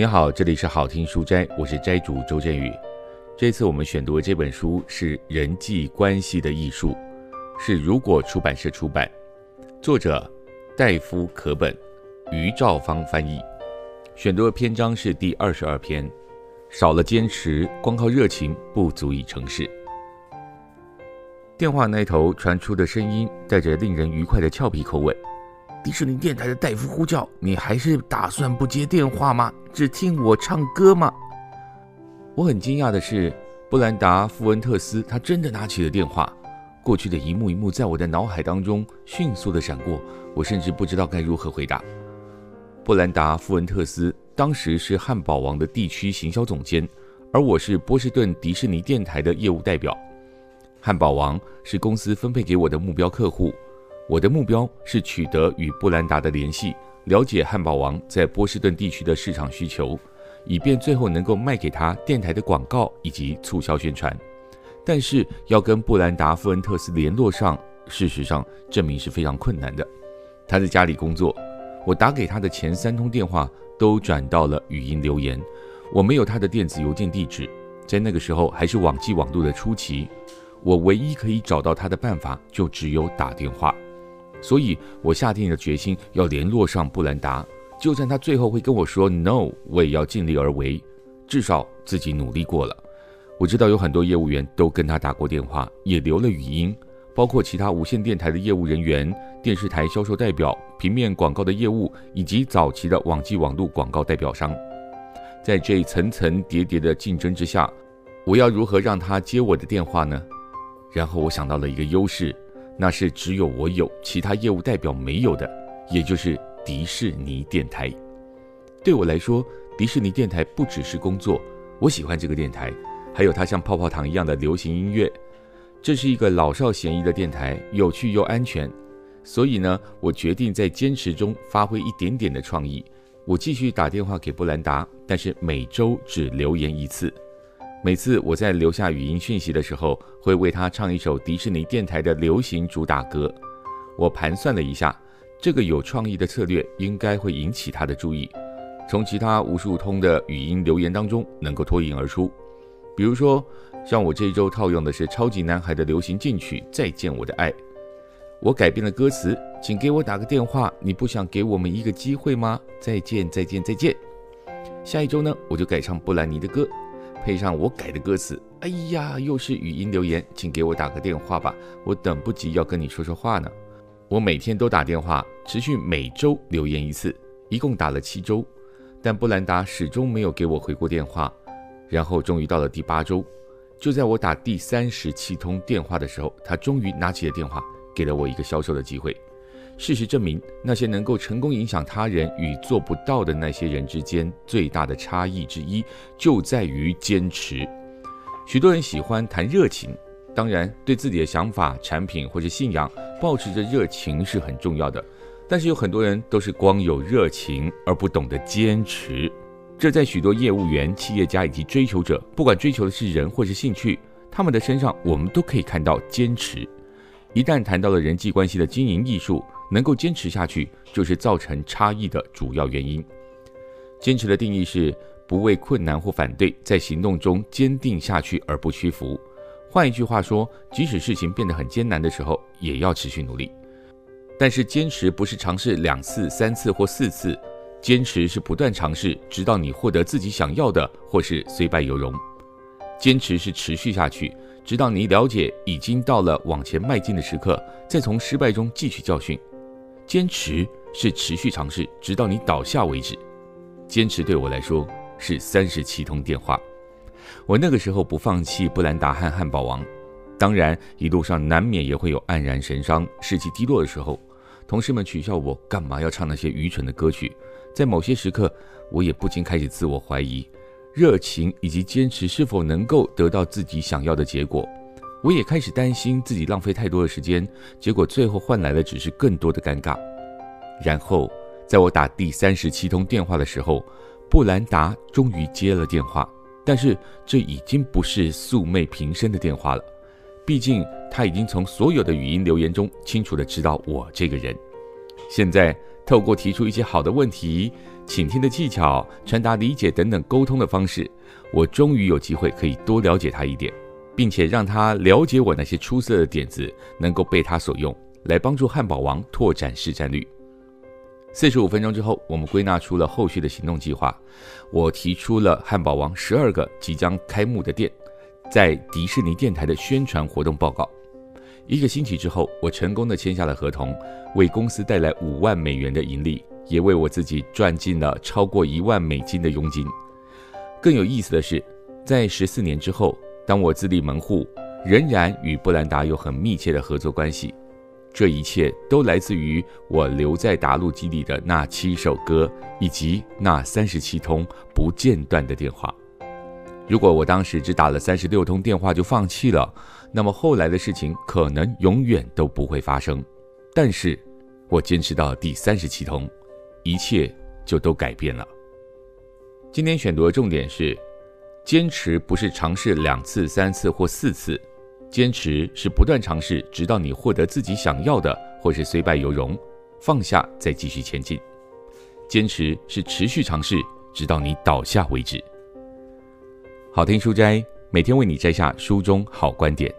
你好，这里是好听书斋，我是斋主周振宇。这次我们选读的这本书是《人际关系的艺术》，是如果出版社出版，作者戴夫·可本，余兆芳翻译。选读的篇章是第二十二篇，少了坚持，光靠热情不足以成事。电话那头传出的声音带着令人愉快的俏皮口吻。迪士尼电台的戴夫呼叫：“你还是打算不接电话吗？只听我唱歌吗？”我很惊讶的是，布兰达·富恩特斯他真的拿起了电话。过去的一幕一幕在我的脑海当中迅速的闪过，我甚至不知道该如何回答。布兰达·富恩特斯当时是汉堡王的地区行销总监，而我是波士顿迪士尼电台的业务代表。汉堡王是公司分配给我的目标客户。我的目标是取得与布兰达的联系，了解汉堡王在波士顿地区的市场需求，以便最后能够卖给他电台的广告以及促销宣传。但是要跟布兰达·富恩特斯联络上，事实上证明是非常困难的。他在家里工作，我打给他的前三通电话都转到了语音留言。我没有他的电子邮件地址，在那个时候还是网际网路的初期，我唯一可以找到他的办法就只有打电话。所以我下定了决心要联络上布兰达，就算他最后会跟我说 “no”，我也要尽力而为，至少自己努力过了。我知道有很多业务员都跟他打过电话，也留了语音，包括其他无线电台的业务人员、电视台销售代表、平面广告的业务，以及早期的网际网路广告代表商。在这层层叠叠的竞争之下，我要如何让他接我的电话呢？然后我想到了一个优势。那是只有我有，其他业务代表没有的，也就是迪士尼电台。对我来说，迪士尼电台不只是工作，我喜欢这个电台，还有它像泡泡糖一样的流行音乐。这是一个老少咸宜的电台，有趣又安全。所以呢，我决定在坚持中发挥一点点的创意。我继续打电话给布兰达，但是每周只留言一次。每次我在留下语音讯息的时候，会为他唱一首迪士尼电台的流行主打歌。我盘算了一下，这个有创意的策略应该会引起他的注意，从其他无数通的语音留言当中能够脱颖而出。比如说，像我这一周套用的是超级男孩的流行金曲《再见我的爱》，我改变了歌词，请给我打个电话，你不想给我们一个机会吗？再见，再见，再见。下一周呢，我就改唱布兰妮的歌。配上我改的歌词，哎呀，又是语音留言，请给我打个电话吧，我等不及要跟你说说话呢。我每天都打电话，持续每周留言一次，一共打了七周，但布兰达始终没有给我回过电话。然后终于到了第八周，就在我打第三十七通电话的时候，他终于拿起了电话，给了我一个销售的机会。事实证明，那些能够成功影响他人与做不到的那些人之间最大的差异之一，就在于坚持。许多人喜欢谈热情，当然，对自己的想法、产品或者信仰，保持着热情是很重要的。但是有很多人都是光有热情而不懂得坚持，这在许多业务员、企业家以及追求者，不管追求的是人或是兴趣，他们的身上我们都可以看到坚持。一旦谈到了人际关系的经营艺术，能够坚持下去，就是造成差异的主要原因。坚持的定义是不畏困难或反对，在行动中坚定下去而不屈服。换一句话说，即使事情变得很艰难的时候，也要持续努力。但是坚持不是尝试两次、三次或四次，坚持是不断尝试，直到你获得自己想要的，或是虽败犹荣。坚持是持续下去，直到你了解已经到了往前迈进的时刻，再从失败中汲取教训。坚持是持续尝试，直到你倒下为止。坚持对我来说是三十七通电话。我那个时候不放弃布兰达和汉堡王，当然一路上难免也会有黯然神伤、士气低落的时候。同事们取笑我干嘛要唱那些愚蠢的歌曲。在某些时刻，我也不禁开始自我怀疑：热情以及坚持是否能够得到自己想要的结果？我也开始担心自己浪费太多的时间，结果最后换来的只是更多的尴尬。然后，在我打第三十七通电话的时候，布兰达终于接了电话，但是这已经不是素昧平生的电话了，毕竟他已经从所有的语音留言中清楚地知道我这个人。现在透过提出一些好的问题、倾听的技巧、传达理解等等沟通的方式，我终于有机会可以多了解他一点，并且让他了解我那些出色的点子能够被他所用，来帮助汉堡王拓展市占率。四十五分钟之后，我们归纳出了后续的行动计划。我提出了汉堡王十二个即将开幕的店，在迪士尼电台的宣传活动报告。一个星期之后，我成功的签下了合同，为公司带来五万美元的盈利，也为我自己赚进了超过一万美金的佣金。更有意思的是，在十四年之后，当我自立门户，仍然与布兰达有很密切的合作关系。这一切都来自于我留在达陆基地的那七首歌，以及那三十七通不间断的电话。如果我当时只打了三十六通电话就放弃了，那么后来的事情可能永远都不会发生。但是，我坚持到第三十七通，一切就都改变了。今天选读的重点是：坚持不是尝试两次、三次或四次。坚持是不断尝试，直到你获得自己想要的，或是虽败犹荣，放下再继续前进。坚持是持续尝试，直到你倒下为止。好听书斋，每天为你摘下书中好观点。